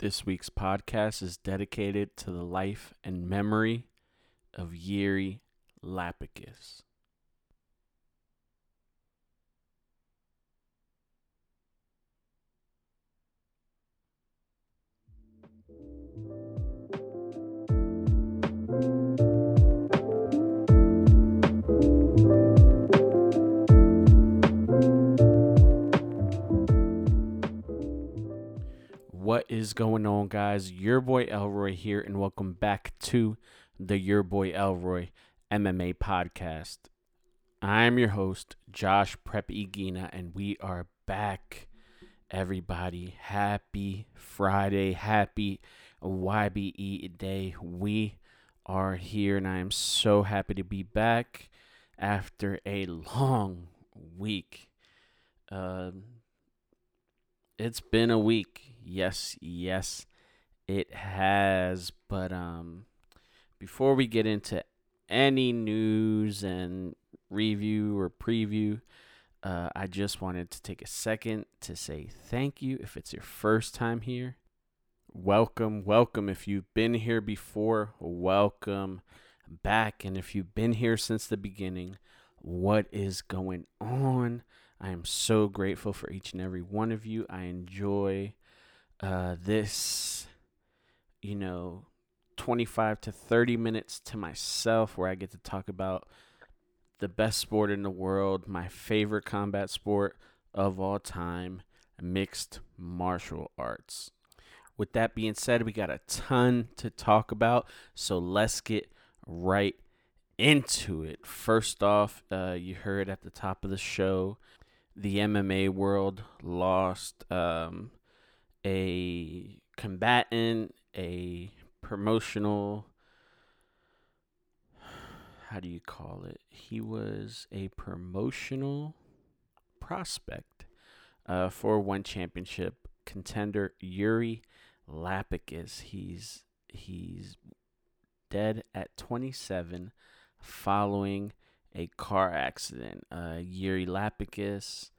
This week's podcast is dedicated to the life and memory of Yuri Lapicus. Is going on, guys? Your boy Elroy here, and welcome back to the Your Boy Elroy MMA podcast. I'm your host, Josh Prep Iguina, and we are back. Everybody, happy Friday, happy YBE day. We are here, and I am so happy to be back after a long week. Um, it's been a week. Yes, yes, it has. But um, before we get into any news and review or preview, uh, I just wanted to take a second to say thank you. If it's your first time here, welcome, welcome. If you've been here before, welcome back. And if you've been here since the beginning, what is going on? I am so grateful for each and every one of you. I enjoy uh, this, you know, 25 to 30 minutes to myself where I get to talk about the best sport in the world, my favorite combat sport of all time, mixed martial arts. With that being said, we got a ton to talk about, so let's get right into it. First off, uh, you heard at the top of the show, the MMA world lost um, a combatant, a promotional. How do you call it? He was a promotional prospect uh, for one championship contender, Yuri Lapicus. He's he's dead at 27 following a car accident. Uh, Yuri Lapicus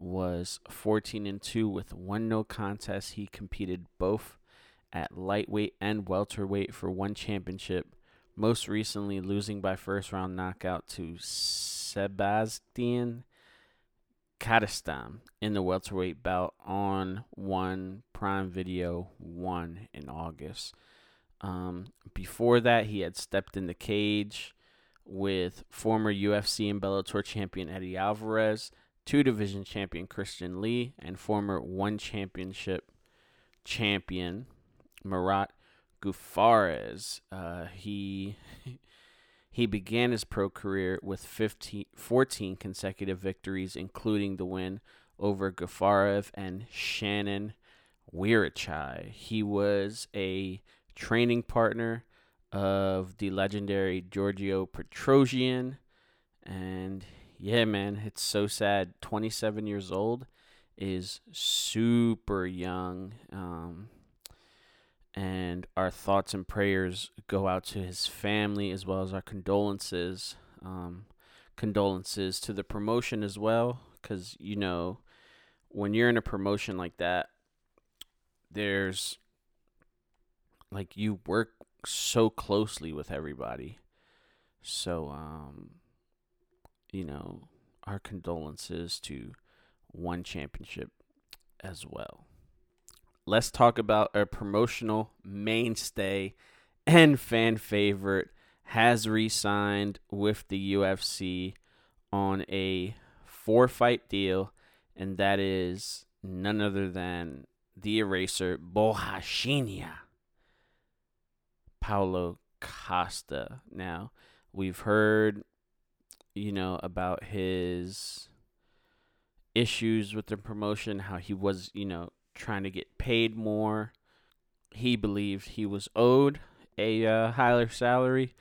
was 14 and 2 with one no contest. He competed both at lightweight and welterweight for one championship, most recently losing by first round knockout to Sebastian Kadestam in the welterweight bout on one Prime Video 1 in August. Um, before that, he had stepped in the cage with former UFC and Bellator champion Eddie Alvarez two division champion Christian Lee, and former one championship champion Marat Gafurov. Uh, he he began his pro career with 15, 14 consecutive victories, including the win over Gafurov and Shannon Wiratchai. He was a training partner of the legendary Giorgio Petrosyan, and yeah, man, it's so sad. 27 years old is super young. Um, and our thoughts and prayers go out to his family as well as our condolences. Um, condolences to the promotion as well, because, you know, when you're in a promotion like that, there's like you work so closely with everybody. So, um, you know, our condolences to one championship as well. Let's talk about a promotional mainstay and fan favorite has re-signed with the UFC on a four-fight deal, and that is none other than the eraser Borrachinha, Paulo Costa. Now, we've heard you know, about his issues with the promotion, how he was, you know, trying to get paid more. He believed he was owed a uh, higher salary,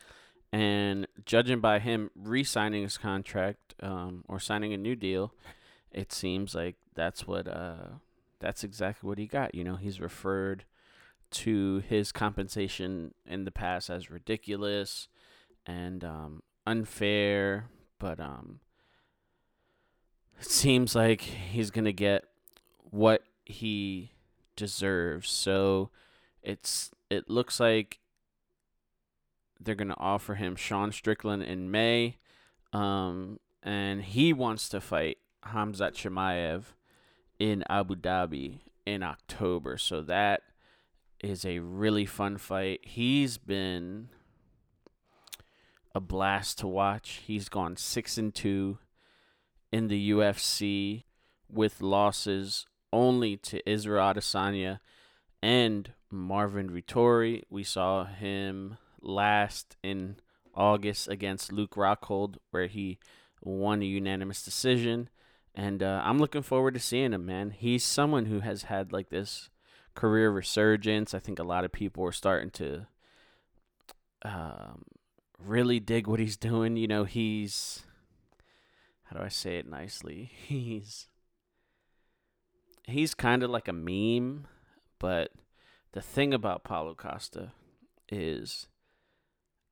and judging by him re-signing his contract um, or signing a new deal, it seems like that's what uh, that's exactly what he got. You know, he's referred to his compensation in the past as ridiculous and um, unfair but um, it seems like he's gonna get what he deserves. So it's it looks like they're gonna offer him Sean Strickland in May, um, and he wants to fight Hamzat Chimaev in Abu Dhabi in October. So that is a really fun fight. He's been a blast to watch. He's gone six and two in the UFC with losses only to Israel Adesanya and Marvin Vettori. We saw him last in August against Luke Rockhold, where he won a unanimous decision. And uh, I'm looking forward to seeing him, man. He's someone who has had like this career resurgence. I think a lot of people are starting to um, really dig what he's doing. You know, he's how do I say it nicely? He's he's kind of like a meme, but the thing about Paulo Costa is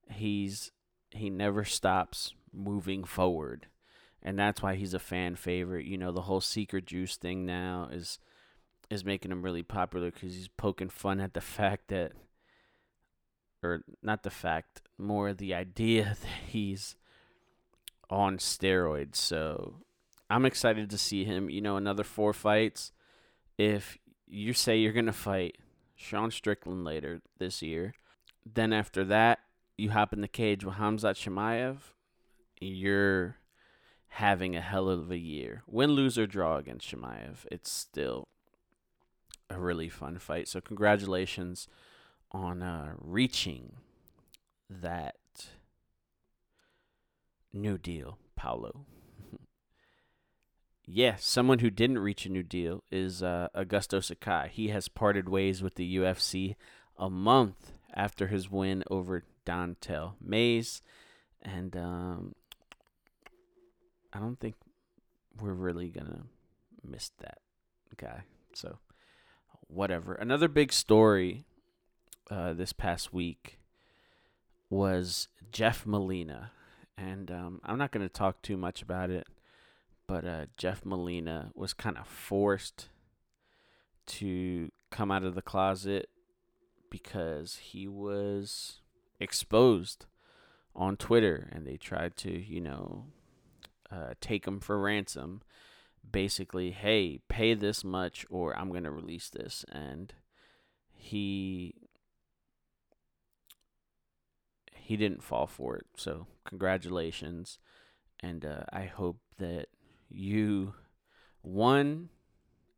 he's he never stops moving forward. And that's why he's a fan favorite. You know, the whole secret juice thing now is is making him really popular cuz he's poking fun at the fact that or not the fact, more the idea that he's on steroids. So I'm excited to see him. You know, another four fights. If you say you're going to fight Sean Strickland later this year, then after that, you hop in the cage with Hamzat Chimaev, you're having a hell of a year. Win, lose, or draw against Chimaev, it's still a really fun fight. So, congratulations on uh, reaching that new deal, Paulo. yeah, someone who didn't reach a new deal is uh, Augusto Sakai. He has parted ways with the UFC a month after his win over Don'Tale Mayes. And um, I don't think we're really going to miss that guy. So, whatever. Another big story uh, this past week was Jeff Molina. And um, I'm not going to talk too much about it, but uh, Jeff Molina was kind of forced to come out of the closet because he was exposed on Twitter and they tried to, you know, uh, take him for ransom. Basically, hey, pay this much or I'm going to release this. And he he didn't fall for it. So congratulations, and uh, I hope that you one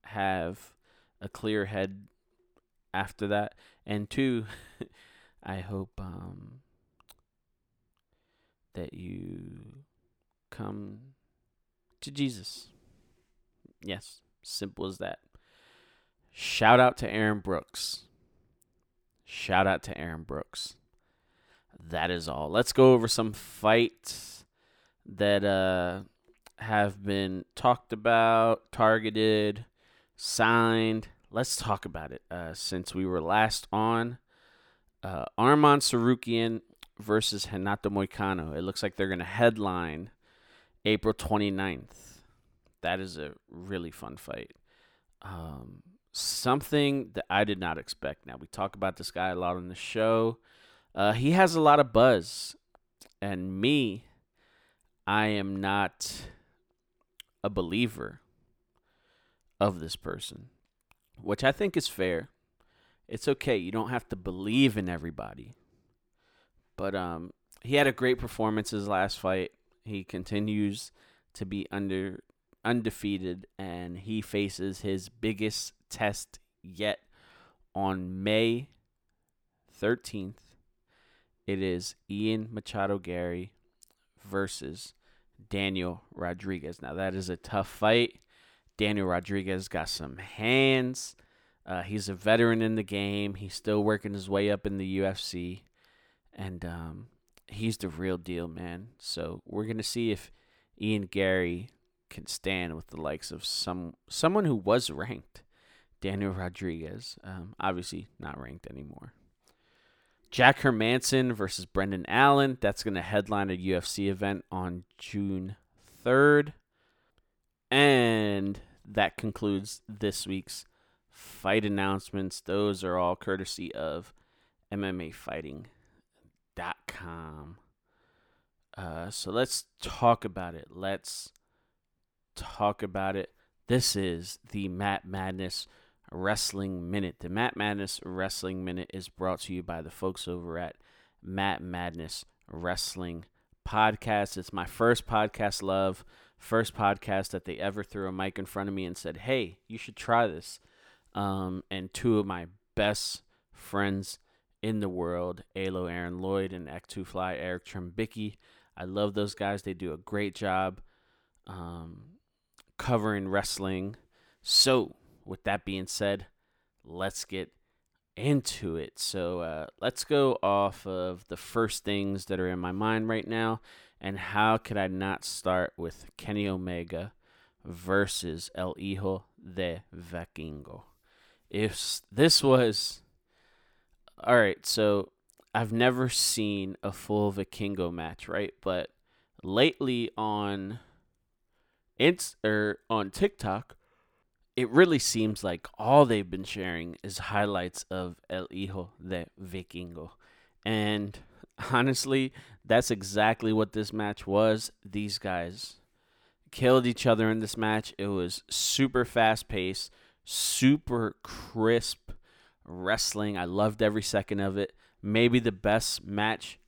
have a clear head after that, and two, I hope um, that you come to Jesus. Yes, simple as that. Shout out to Aaron Brooks. Shout out to Aaron Brooks that is all. Let's go over some fights that uh, have been talked about, targeted, signed. Let's talk about it uh, since we were last on. Uh, Arman Tsarukyan versus Renato Moicano. It looks like they're going to headline April 29th. That is a really fun fight. Um, something that I did not expect. Now, we talk about this guy a lot on the show. Uh, he has a lot of buzz, and me, I am not a believer of this person, which I think is fair. It's okay. You don't have to believe in everybody. But um, he had a great performance his last fight. He continues to be under undefeated, and he faces his biggest test yet on May 13th it is Ian Machado Garry versus Daniel Rodriguez. Now, that is a tough fight. Daniel Rodriguez got some hands. Uh, he's a veteran in the game. He's still working his way up in the UFC. And um, he's the real deal, man. So we're going to see if Ian Garry can stand with the likes of some someone who was ranked, Daniel Rodriguez. Um, obviously, not ranked anymore. Jack Hermansson versus Brendan Allen. That's going to headline a UFC event on June 3rd. And that concludes this week's fight announcements. Those are all courtesy of MMAfighting.com. Uh, so let's talk about it. Let's talk about it. This is the Matt Madness Wrestling Minute. The Matt Madness Wrestling Minute is brought to you by the folks over at Matt Madness Wrestling Podcast. It's my first podcast love, first podcast that they ever threw a mic in front of me and said, hey, you should try this. Um, and two of my best friends in the world, Alo Aaron Lloyd and Act2 Fly Eric Trembicki. I love those guys. They do a great job um, covering wrestling. So, with that being said, let's get into it. So, uh, let's go off of the first things that are in my mind right now. And how could I not start with Kenny Omega versus El Hijo de Vikingo? If this was. All right, so I've never seen a full Vikingo match, right? But lately on Inst or on TikTok, it really seems like all they've been sharing is highlights of El Hijo de Vikingo. And honestly, that's exactly what this match was. These guys killed each other in this match. It was super fast paced, super crisp wrestling. I loved every second of it. Maybe the best match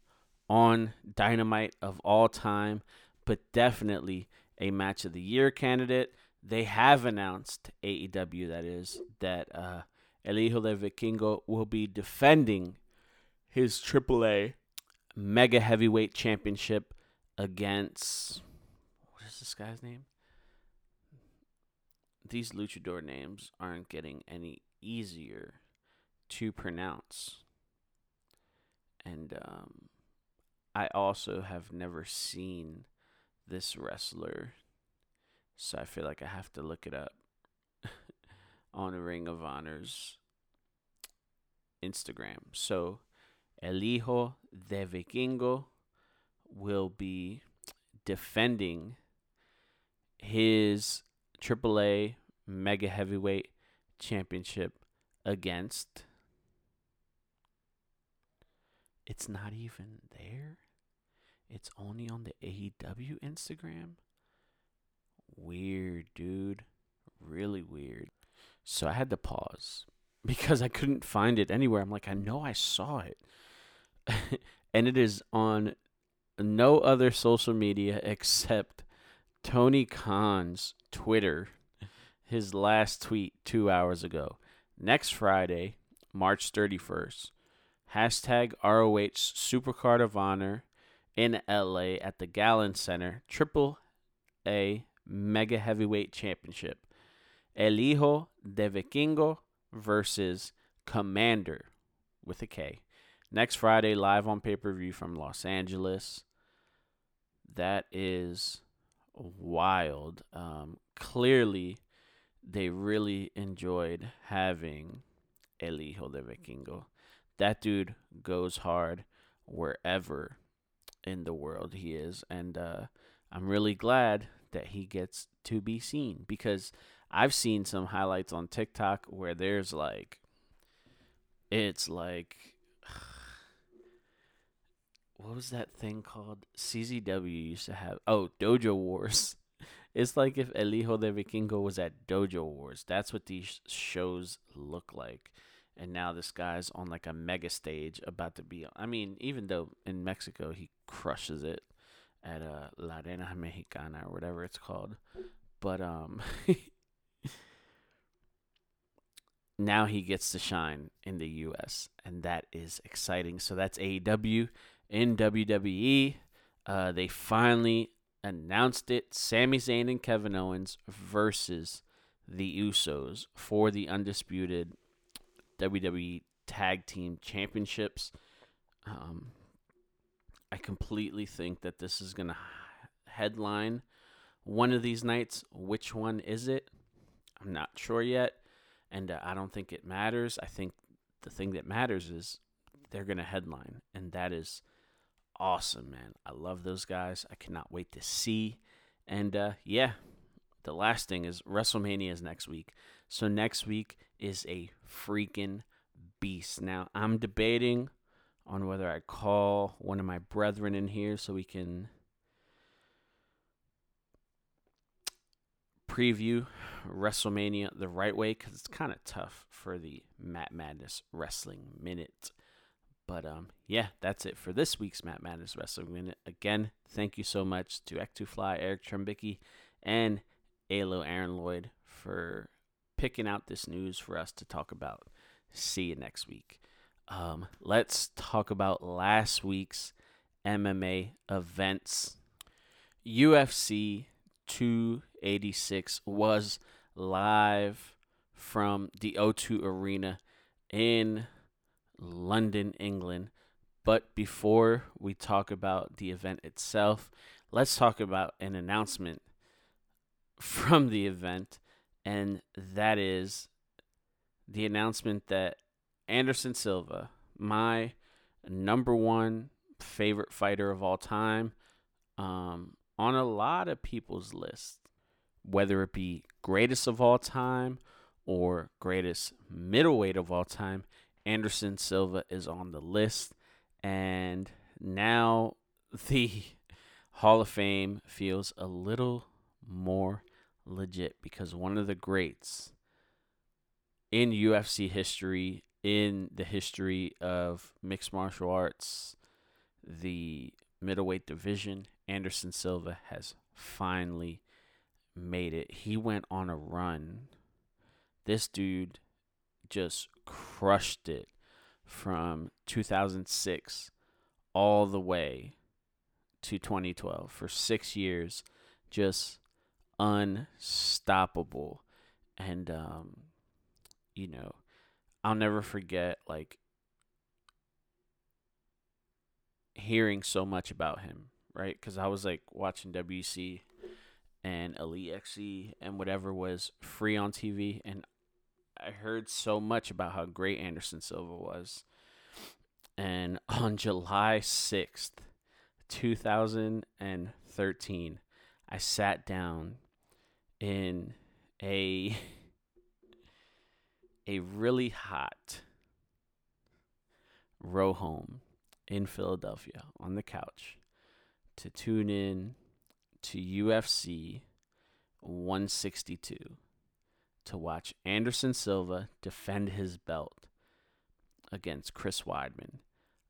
on Dynamite of all time, but definitely a match of the year candidate they have announced AEW that is that uh, El Hijo de Vikingo will be defending his AAA Mega Heavyweight Championship against what is this guy's name? These luchador names aren't getting any easier to pronounce. And um, I also have never seen this wrestler so I feel like I have to look it up on Ring of Honor's Instagram. So El Hijo de Vikingo will be defending his AAA Mega Heavyweight Championship against. It's not even there. It's only on the AEW Instagram. Weird, dude. Really weird. So I had to pause because I couldn't find it anywhere. I'm like, I know I saw it. and it is on no other social media except Tony Khan's Twitter, his last tweet two hours ago. Next Friday, March 31st, hashtag ROH Supercard of Honor in LA at the Galen Center, Triple A Mega Heavyweight Championship. El Hijo de Vikingo versus Commander with a K. Next Friday, live on pay per view from Los Angeles. That is wild. Um, clearly, they really enjoyed having El Hijo de Vikingo. That dude goes hard wherever in the world he is. And uh, I'm really glad that he gets to be seen because I've seen some highlights on TikTok where there's like it's like what was that thing called? CZW used to have oh Dojo Wars. It's like if El Hijo de Vikingo was at Dojo Wars. That's what these shows look like. And now this guy's on like a mega stage about to be. I mean, even though in Mexico he crushes it at uh, La Arena Mexicana or whatever it's called. But um now he gets to shine in the US and that is exciting. So that's AEW in WWE. Uh, they finally announced it. Sami Zayn and Kevin Owens versus the Usos for the undisputed WWE Tag Team Championships. Um, I completely think that this is going to headline one of these nights. Which one is it? I'm not sure yet. And uh, I don't think it matters. I think the thing that matters is they're going to headline. And that is awesome, man. I love those guys. I cannot wait to see. And uh, yeah, the last thing is WrestleMania is next week. So next week is a freaking beast. Now, I'm debating on whether I call one of my brethren in here so we can preview WrestleMania the right way because it's kind of tough for the Matt Madness Wrestling Minute. But um, yeah, that's it for this week's Matt Madness Wrestling Minute. Again, thank you so much to Ek2Fly, Eric Trembicki, and Alo Aaron Lloyd for picking out this news for us to talk about. See you next week. Um, let's talk about last week's MMA events. UFC 286 was live from the O2 Arena in London, England. But before we talk about the event itself, let's talk about an announcement from the event, and that is the announcement that Anderson Silva, my number one favorite fighter of all time, um, on a lot of people's list, whether it be greatest of all time or greatest middleweight of all time, Anderson Silva is on the list. And now the Hall of Fame feels a little more legit because one of the greats in UFC history, in the history of mixed martial arts, the middleweight division, Anderson Silva has finally made it. He went on a run. This dude just crushed it from 2006 all the way to 2012 for six years, just unstoppable. And, um, you know, I'll never forget, like, hearing so much about him, right? Because I was like watching WC and Elite XC and whatever was free on TV, and I heard so much about how great Anderson Silva was. And on July 6th, 2013, I sat down in a a really hot row home in Philadelphia on the couch to tune in to UFC 162 to watch Anderson Silva defend his belt against Chris Weidman.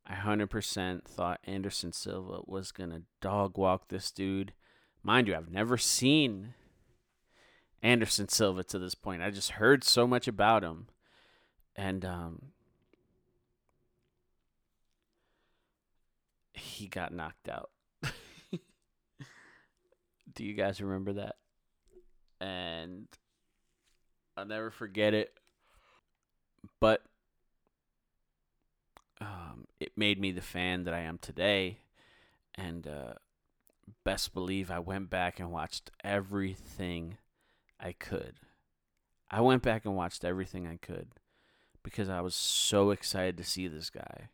I 100% thought Anderson Silva was going to dog walk this dude. Mind you, I've never seen Anderson Silva to this point. I just heard so much about him. And um, he got knocked out. Do you guys remember that? And I'll never forget it. But um, it made me the fan that I am today. And uh, best believe I went back and watched everything I could. I went back and watched everything I could because I was so excited to see this guy.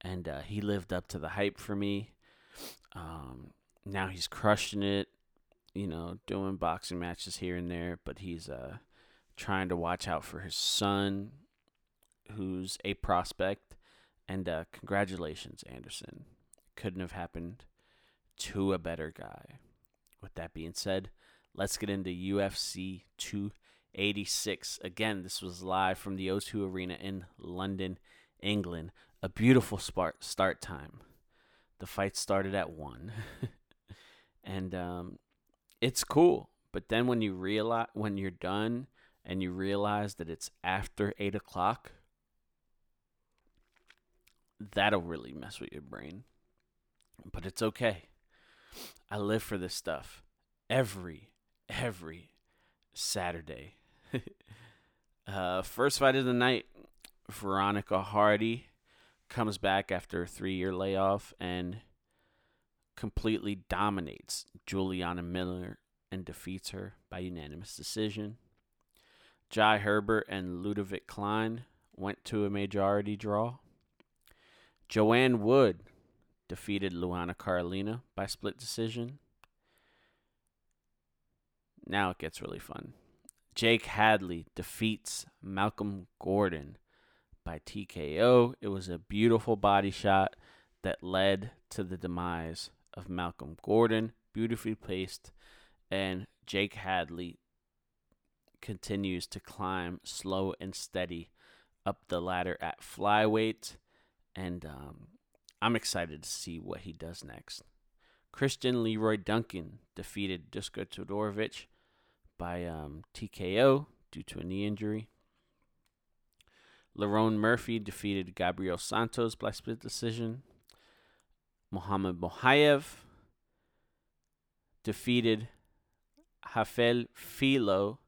And uh, he lived up to the hype for me. Um, now he's crushing it, you know, doing boxing matches here and there, but he's uh, trying to watch out for his son, who's a prospect. And uh, congratulations, Anderson. Couldn't have happened to a better guy. With that being said, let's get into UFC 286. Again, this was live from the O2 Arena in London, England. A beautiful start start time. The fight started at one, and um, it's cool. But then when you realize when you're done and you realize that it's after eight o'clock, that'll really mess with your brain. But it's okay. I live for this stuff every, every Saturday. uh, first fight of the night Veronica Hardy comes back after a three year layoff and completely dominates Juliana Miller and defeats her by unanimous decision. Jai Herbert and Ludovic Klein went to a majority draw. Joanne Wood defeated Luana Carolina by split decision. Now it gets really fun. Jake Hadley defeats Malcolm Gordon by TKO. It was a beautiful body shot that led to the demise of Malcolm Gordon. Beautifully placed. And Jake Hadley continues to climb slow and steady up the ladder at flyweight. And um, I'm excited to see what he does next. Christian Leroy Duncan defeated Dusko Todorovic by um, TKO due to a knee injury. Lerone Murphy defeated Gabriel Santos by split decision. Muhammad Mokaev defeated Hafel Filho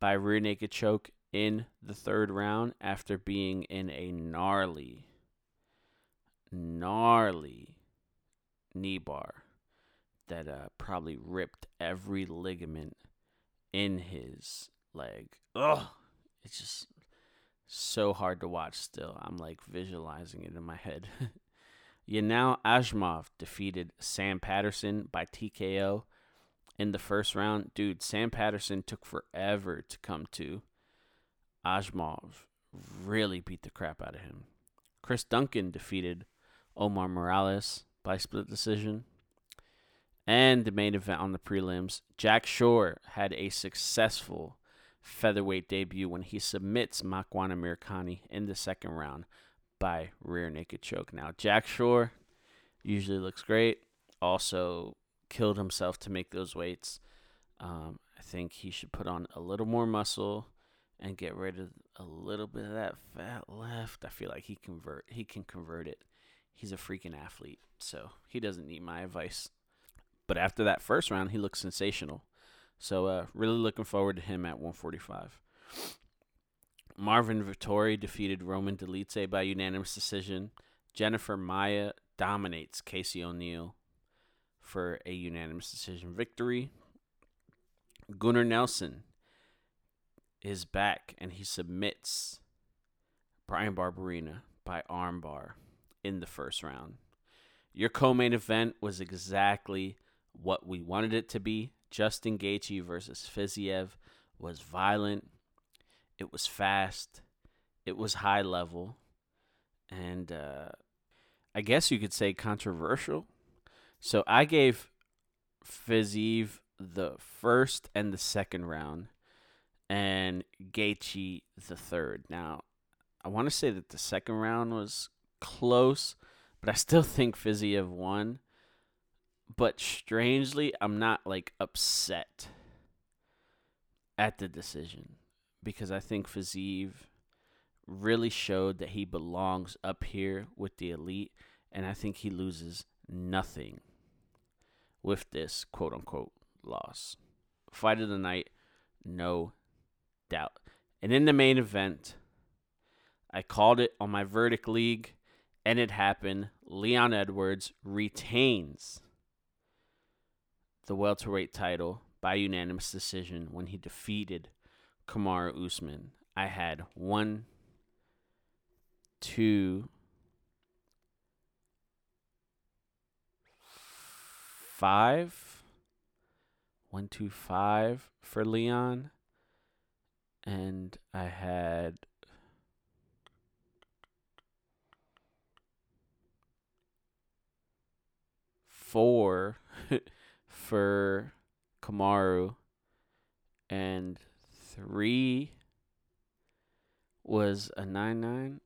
by rear naked choke in the third round after being in a gnarly, gnarly knee bar that uh, probably ripped every ligament in his leg. Ugh, it's just so hard to watch still. I'm like visualizing it in my head. Yanal Ashmoz defeated Sam Patterson by TKO in the first round. Dude, Sam Patterson took forever to come to. Ashmoz really beat the crap out of him. Chris Duncan defeated Omar Morales by split decision. And the main event on the prelims, Jack Shore had a successful featherweight debut when he submits Makwan Amirkhani in the second round by rear naked choke. Now, Jack Shore usually looks great. Also, killed himself to make those weights. Um, I think he should put on a little more muscle and get rid of a little bit of that fat left. I feel like he convert he can convert it. He's a freaking athlete, so he doesn't need my advice. But after that first round, he looks sensational. So uh, really looking forward to him at 145. Marvin Vettori defeated Roman Dolidze by unanimous decision. Jennifer Maia dominates Casey O'Neill for a unanimous decision victory. Gunnar Nelson is back and he submits Bryan Barberena by armbar in the first round. Your co-main event was exactly what we wanted it to be. Justin Gaethje versus Fiziev was violent. It was fast. It was high level, and uh, I guess you could say controversial. So I gave Fiziev the first and the second round, and Gaethje the third. Now, I want to say that the second round was close, but I still think Fiziev won but strangely, I'm not like upset at the decision because I think Fiziev really showed that he belongs up here with the elite, and I think he loses nothing with this quote unquote loss. Fight of the night, no doubt. And in the main event, I called it on my verdict league, and it happened. Leon Edwards retains the welterweight title by unanimous decision when he defeated Kamaru Usman. I had one, two, five, one, two, five for Leon, and I had four for Kamaru, and three was a 9 9.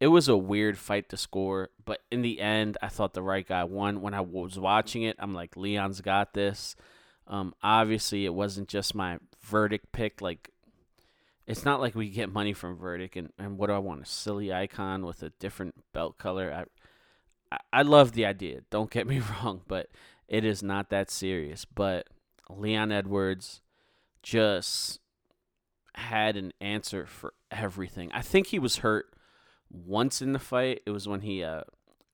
it was a weird fight to score, but in the end, I thought the right guy won. When I was watching it, I'm like, Leon's got this. Um, obviously, it wasn't just my verdict pick. Like, it's not like we get money from verdict. And, and what do I want? A silly icon with a different belt color? I, I, I love the idea. Don't get me wrong, but it is not that serious. But Leon Edwards just had an answer for everything. I think he was hurt once in the fight. It was when he uh,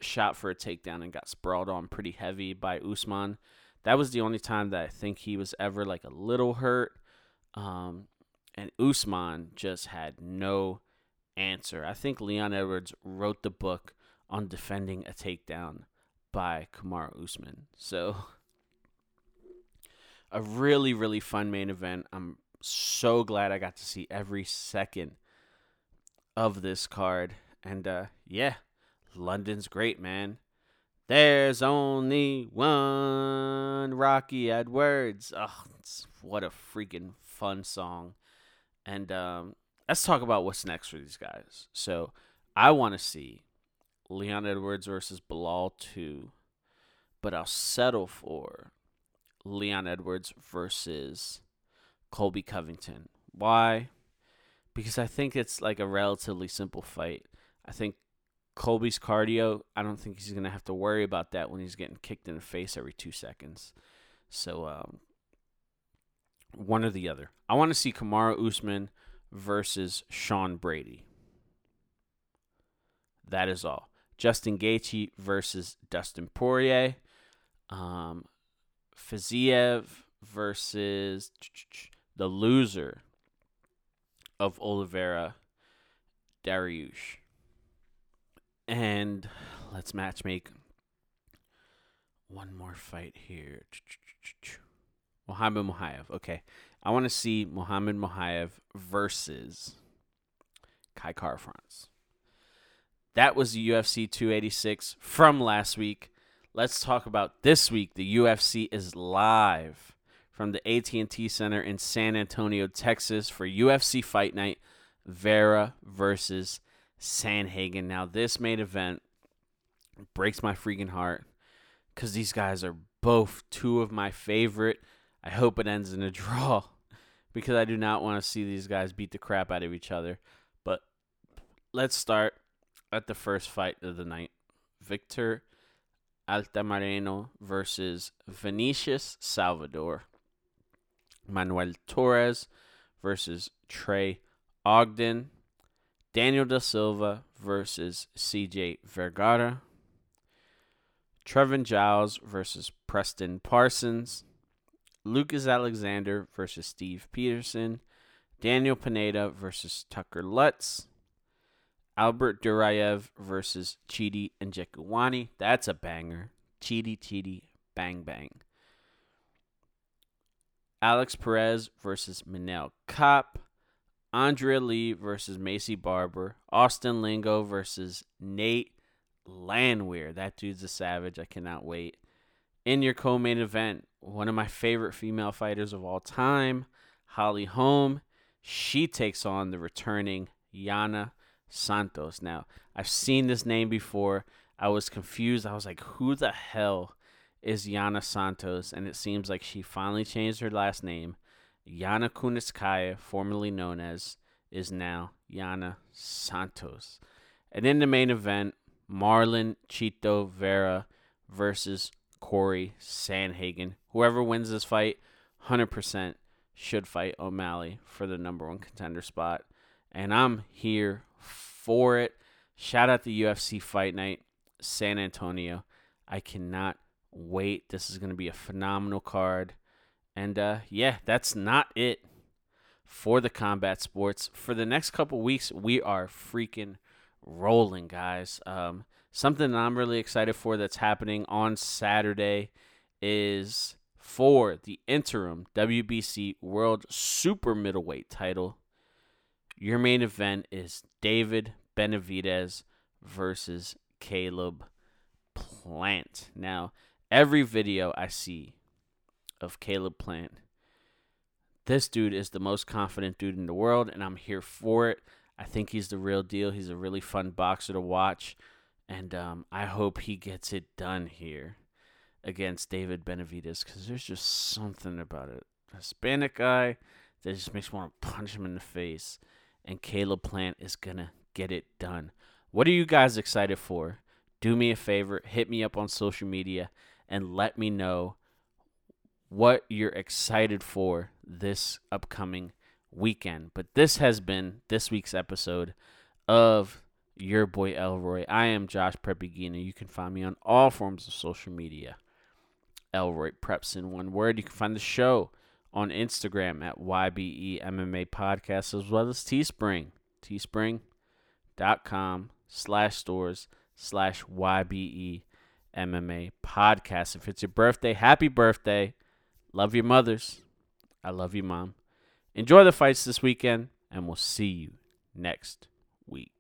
shot for a takedown and got sprawled on pretty heavy by Usman. That was the only time that I think he was ever like a little hurt. Um, and Usman just had no answer. I think Leon Edwards wrote the book on defending a takedown by Kamaru Usman. So a really, really fun main event. I'm so glad I got to see every second of this card. And uh, yeah, London's great, man. There's only one Rocky Edwards. Oh, what a freaking fun song. And um, let's talk about what's next for these guys. So I want to see Leon Edwards versus Belal 2, but I'll settle for Leon Edwards versus Colby Covington. Why? Because I think it's like a relatively simple fight. I think Colby's cardio, I don't think he's going to have to worry about that when he's getting kicked in the face every two seconds. So, um, one or the other. I want to see Kamaru Usman versus Sean Brady. That is all. Justin Gaethje versus Dustin Poirier. Um, Fiziev versus the loser of Oliveira Dariush. And let's match make one more fight here. Muhammad Mokaev. Okay. I want to see Muhammad Mokaev versus Kai Kara-France. That was the UFC 286 from last week. Let's talk about this week. The UFC is live from the AT&T Center in San Antonio, Texas for UFC Fight Night Vera versus Sandhagen. Now this main event breaks my freaking heart cuz these guys are both two of my favorite. I hope it ends in a draw because I do not want to see these guys beat the crap out of each other. But let's start at the first fight of the night. Victor Altamirano versus Vinicius Salvador. Manuel Torres versus Trey Ogden. Daniel Da Silva versus CJ Vergara. Trevin Giles versus Preston Parsons. Lucas Alexander versus Steve Peterson. Daniel Pineda versus Tucker Lutz. Albert Duraev versus Chidi Njokuani. That's a banger. Chidi, Chidi, bang, bang. Alex Perez versus Manel Kape. Andrea Lee versus Maycee Barber. Austin Lingo versus Nate Landwehr. That dude's a savage. I cannot wait. In your co main event, one of my favorite female fighters of all time, Holly Holm. She takes on the returning Yana Santos. Now, I've seen this name before. I was confused. I was like, who the hell is Yana Santos? And it seems like she finally changed her last name. Yana Kunitskaya, formerly known as, is now Yana Santos. And in the main event, Marlon Chito Vera versus Corey Sandhagen. Whoever wins this fight, 100% should fight O'Malley for the number one contender spot. And I'm here for it. Shout out the UFC Fight Night, San Antonio. I cannot wait. This is going to be a phenomenal card. And uh, yeah, that's not it for the combat sports. For the next couple weeks, we are freaking rolling, guys. Um, something that I'm really excited for that's happening on Saturday is for the interim WBC World Super Middleweight title. Your main event is David Benavidez versus Caleb Plant. Now, every video I see of Caleb Plant, this dude is the most confident dude in the world, and I'm here for it. I think he's the real deal. He's a really fun boxer to watch, and um, I hope he gets it done here against David Benavidez because there's just something about it. Hispanic guy that just makes me want to punch him in the face, and Caleb Plant is gonna get it done. What are you guys excited for? Do me a favor, hit me up on social media and let me know what you're excited for this upcoming weekend. But this has been this week's episode of your boy Elroy. I am Josh Prep Iguina. You can find me on all forms of social media. Elroy Preps in one word. You can find the show on Instagram at YBE MMA Podcast as well as Teespring. Teespring dot com slash stores slash YBE MMA podcast. If it's your birthday, happy birthday. Love your mothers. I love you, mom. Enjoy the fights this weekend, and we'll see you next week.